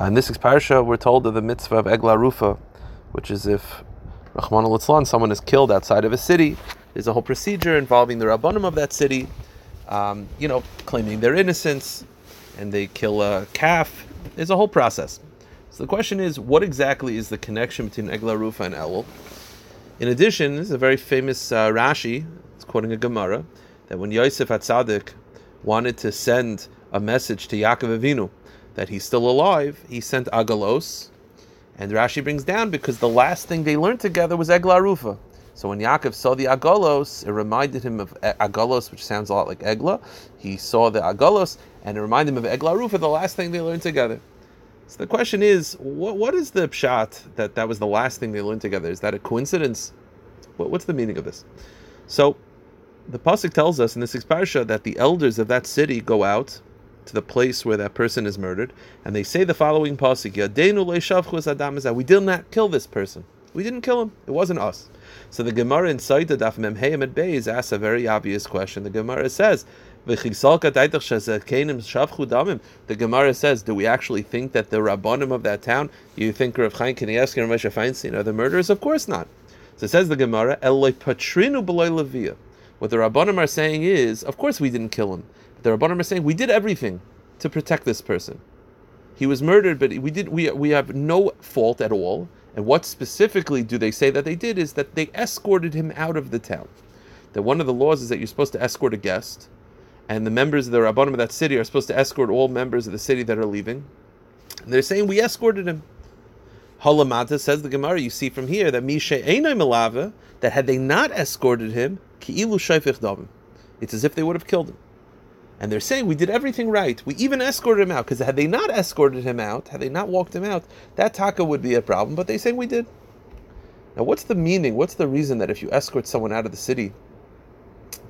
Uh, in this parsha, we're told of the mitzvah of Egla Rufa, which is if Rahman al someone is killed outside of a city, there's a whole procedure involving the rabbanim of that city, um, you know, claiming their innocence, and they kill a calf. There's a whole process. So the question is, what exactly is the connection between Egla Rufa and Elul? In addition, this is a very famous uh, Rashi, it's quoting a Gemara, that when Yosef Atzadik wanted to send a message to Yaakov Avinu that he's still alive, he sent Agalos, and Rashi brings down because the last thing they learned together was Egla Rufa. So when Yaakov saw the Agalos, it reminded him of Agalos, which sounds a lot like Egla. He saw the Agalos, and it reminded him of Egla Rufa, the last thing they learned together. So the question is, what, what is the pshat that that was the last thing they learned together? Is that a coincidence? What, what's the meaning of this? So the pasuk tells us in this parsha that the elders of that city go out to the place where that person is murdered, and they say the following pasuk: "Yadenu We did not kill this person. We didn't kill him. It wasn't us." So the Gemara in Saita Daf Mem Heyam Beis asks a very obvious question. The Gemara says. The Gemara says, do we actually think that the Rabbanim of that town, you think Rav Chaim Kanievsky and Moshe Feinstein are the murderers? Of course not. So it says the Gemara, patrinu What the Rabbanim are saying is, of course we didn't kill him. The Rabbanim are saying we did everything to protect this person. He was murdered, but we did we we have no fault at all. And what specifically do they say that they did is that they escorted him out of the town. That one of the laws is that you're supposed to escort a guest, and the members of the Rabbanim of that city are supposed to escort all members of the city that are leaving. And they're saying we escorted him. Halamata says the Gemara, you see from here that Misha Einay Melava, that had they not escorted him, Ki'ilu Shaifich Davim. It's as if they would have killed him. And they're saying we did everything right. We even escorted him out because had they not escorted him out, had they not walked him out, that taka would be a problem. But they say we did. Now, what's the meaning? What's the reason that if you escort someone out of the city,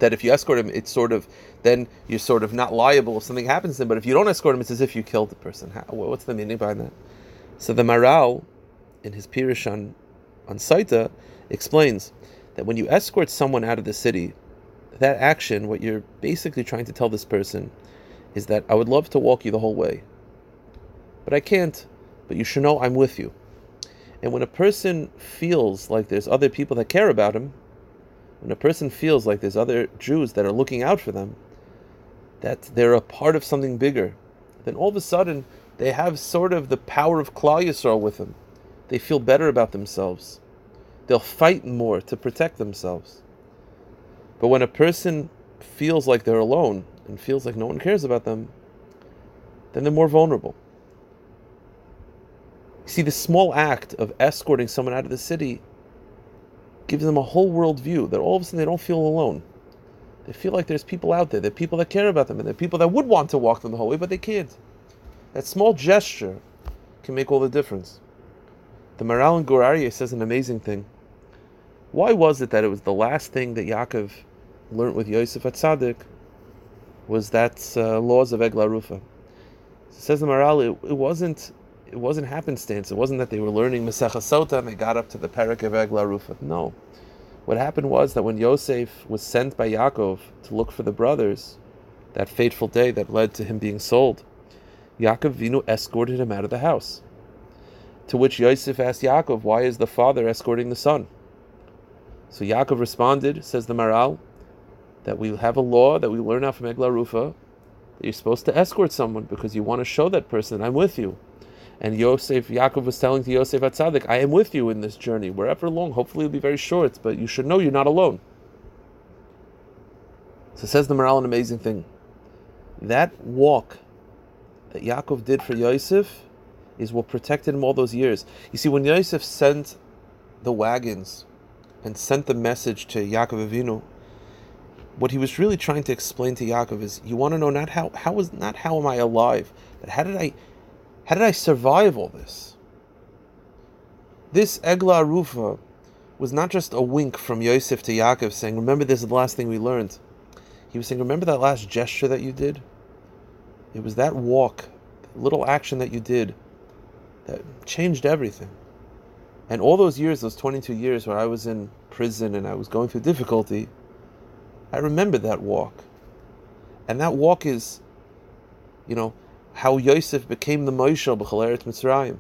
that if you escort him, it's sort of then you're sort of not liable if something happens to him. But if you don't escort him, it's as if you killed the person. How, what's the meaning behind that? So the Maharal, in his Pirish on on Saita, explains that when you escort someone out of the city, that action, what you're basically trying to tell this person is that I would love to walk you the whole way, but I can't. But you should know I'm with you. And when a person feels like there's other people that care about him, when a person feels like there's other Jews that are looking out for them, that they're a part of something bigger, then all of a sudden they have sort of the power of Klal Yisrael with them. They feel better about themselves. They'll fight more to protect themselves. But when a person feels like they're alone and feels like no one cares about them, then they're more vulnerable. You see, the small act of escorting someone out of the city gives them a whole world view that all of a sudden they don't feel alone. They feel like there's people out there, there are people that care about them, and there are people that would want to walk them the whole way, but they can't. That small gesture can make all the difference. The Maharal in Gur says an amazing thing. Why was it that it was the last thing that Yaakov learned with Yosef Atzadik was that uh, laws of Egla Rufa. Says the Maharal, it, it, wasn't it wasn't happenstance. It wasn't that they were learning Masecha Sota and they got up to the Perak of Egla Rufa. No. What happened was that when Yosef was sent by Yaakov to look for the brothers, that fateful day that led to him being sold, Yaakov Vinu escorted him out of the house. To which Yosef asked Yaakov, Why is the father escorting the son? So Yaakov responded, says the Maharal, that we have a law that we learn out from Egla Rufa that you're supposed to escort someone because you want to show that person, I'm with you. And Yosef, Yaakov was telling to Yosef Atzadik, I am with you in this journey, wherever long. Hopefully it'll be very short, but you should know you're not alone. So says the Maharal an amazing thing. That walk that Yaakov did for Yosef is what protected him all those years. You see, when Yosef sent the wagons and sent the message to Yaakov Avinu, what he was really trying to explain to Yaakov is, you want to know not how how was not how am I alive, but how did I how did I survive all this? This Egla Rufa was not just a wink from Yosef to Yaakov saying, Remember, this is the last thing we learned. He was saying, Remember that last gesture that you did? It was that walk, that little action that you did, that changed everything. And all those years, those 22 years where I was in prison and I was going through difficulty, I remember that walk. And that walk is, you know, how Yosef became the Moshe b'Chaleret Mitzrayim.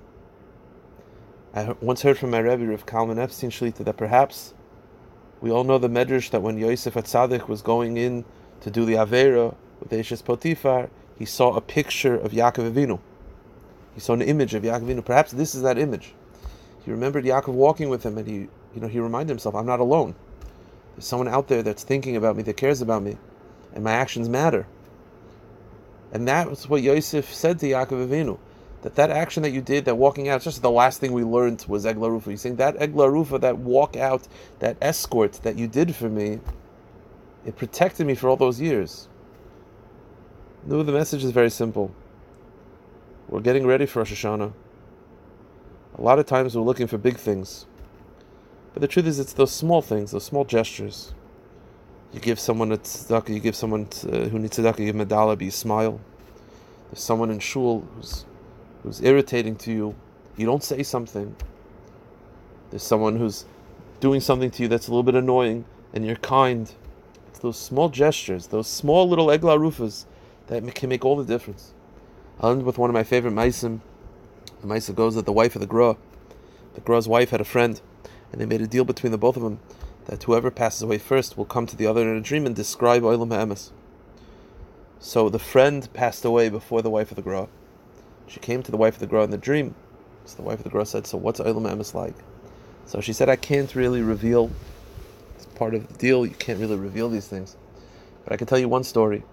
I once heard from my Rebbe Rav Kalman Epstein Shlita that perhaps we all know the medrash that when Yosef Atzadik was going in to do the Avera with Eshes Potifar, he saw a picture of Yaakov Avinu. He saw an image of Yaakov Avinu. Perhaps this is that image. He remembered Yaakov walking with him, and he, you know, he reminded himself, "I'm not alone. There's someone out there that's thinking about me, that cares about me, and my actions matter." And that was what Yosef said to Yaakov Avinu. That that action that you did, that walking out, just the last thing we learned was Egla Rufa. He's saying that Egla Rufa, that walk out, that escort that you did for me, it protected me for all those years. No, the message is very simple. We're getting ready for Rosh Hashanah. A lot of times we're looking for big things. But the truth is, it's those small things, those small gestures. You give someone a tzedakah, you give someone uh, who needs tzedakah, you give him a dollar, but you smile. There's someone in shul who's, who's irritating to you. You don't say something. There's someone who's doing something to you that's a little bit annoying, and you're kind. It's those small gestures, those small little egla rufas that can make all the difference. I'll end with one of my favorite maisim. The maisa goes that the wife of the Gra, the Gra's wife had a friend, and they made a deal between the both of them that whoever passes away first will come to the other in a dream and describe Oilam Ha'emes. So the friend passed away before the wife of the Gra. She came to the wife of the Gra in the dream. So the wife of the Gra said, So what's Oilam Ha'emes like? So she said, I can't really reveal. It's part of the deal. You can't really reveal these things. But I can tell you one story.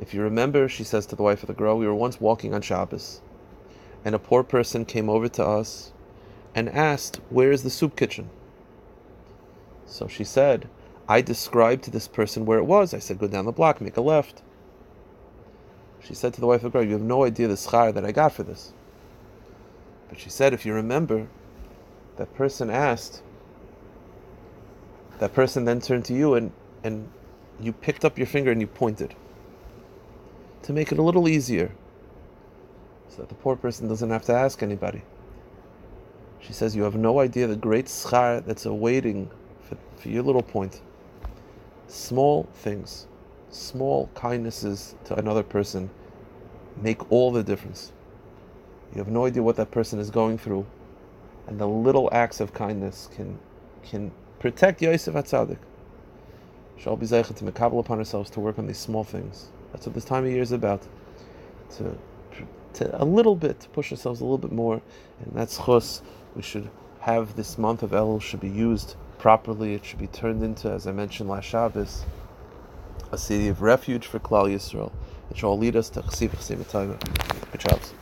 If you remember, she says to the wife of the Gra, we were once walking on Shabbos, and a poor person came over to us and asked, Where is the soup kitchen? So she said, I described to this person where it was. I said, Go down the block, make a left. She said to the wife of Gra, You have no idea the schar that I got for this. But she said, If you remember, that person asked, that person then turned to you and, and you picked up your finger and you pointed to make it a little easier so that the poor person doesn't have to ask anybody. She says, You have no idea the great schar that's awaiting for, for your little point. Small things, small kindnesses to another person make all the difference. You have no idea what that person is going through, and the little acts of kindness can can protect Yosef Atzadik. Shall be to mekabel upon ourselves to work on these small things. That's what this time of year is about. To, to a little bit, to push ourselves a little bit more, and that's chos. We should have this month of Elul should be used properly. It should be turned into, as I mentioned last Shabbos, a city of refuge for Klal Yisrael. It should all lead us to Chesiv Chesiv Good jobs.